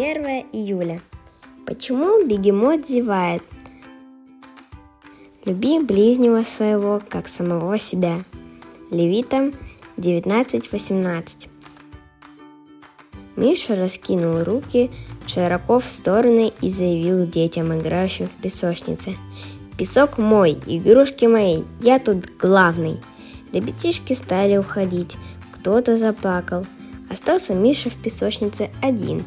1 июля. Почему бегемот зевает? Люби ближнего своего, как самого себя. Левитам 19.18 Миша раскинул руки широко в стороны и заявил детям, играющим в песочнице. «Песок мой, игрушки мои, я тут главный!» Ребятишки стали уходить, кто-то заплакал. Остался Миша в песочнице один.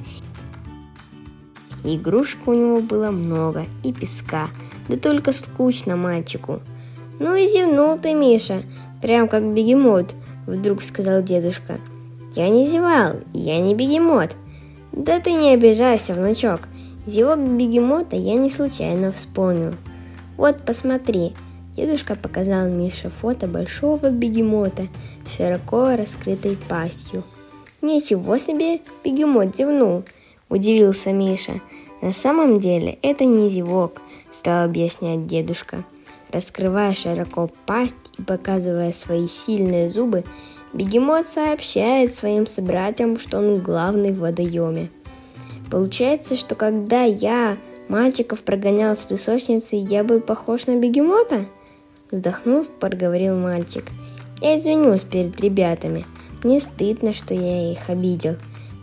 Игрушек у него было много и песка, да только скучно мальчику. «Ну и зевнул ты, Миша, прям как бегемот», — вдруг сказал дедушка — я не зевал, я не бегемот. Да ты не обижайся, внучок. Зевок бегемота я не случайно вспомнил. Вот, посмотри. Дедушка показал Мише фото большого бегемота с широко раскрытой пастью. Ничего себе, бегемот зевнул, удивился Миша. На самом деле это не зевок, стал объяснять дедушка. Раскрывая широко пасть и показывая свои сильные зубы, Бегемот сообщает своим собратьям, что он главный в водоеме. Получается, что когда я мальчиков прогонял с песочницы, я был похож на бегемота? Вздохнув, проговорил мальчик. Я извинюсь перед ребятами. Мне стыдно, что я их обидел.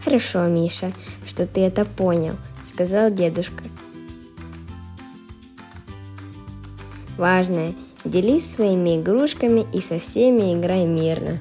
Хорошо, Миша, что ты это понял, сказал дедушка. Важное, делись своими игрушками и со всеми играй мирно.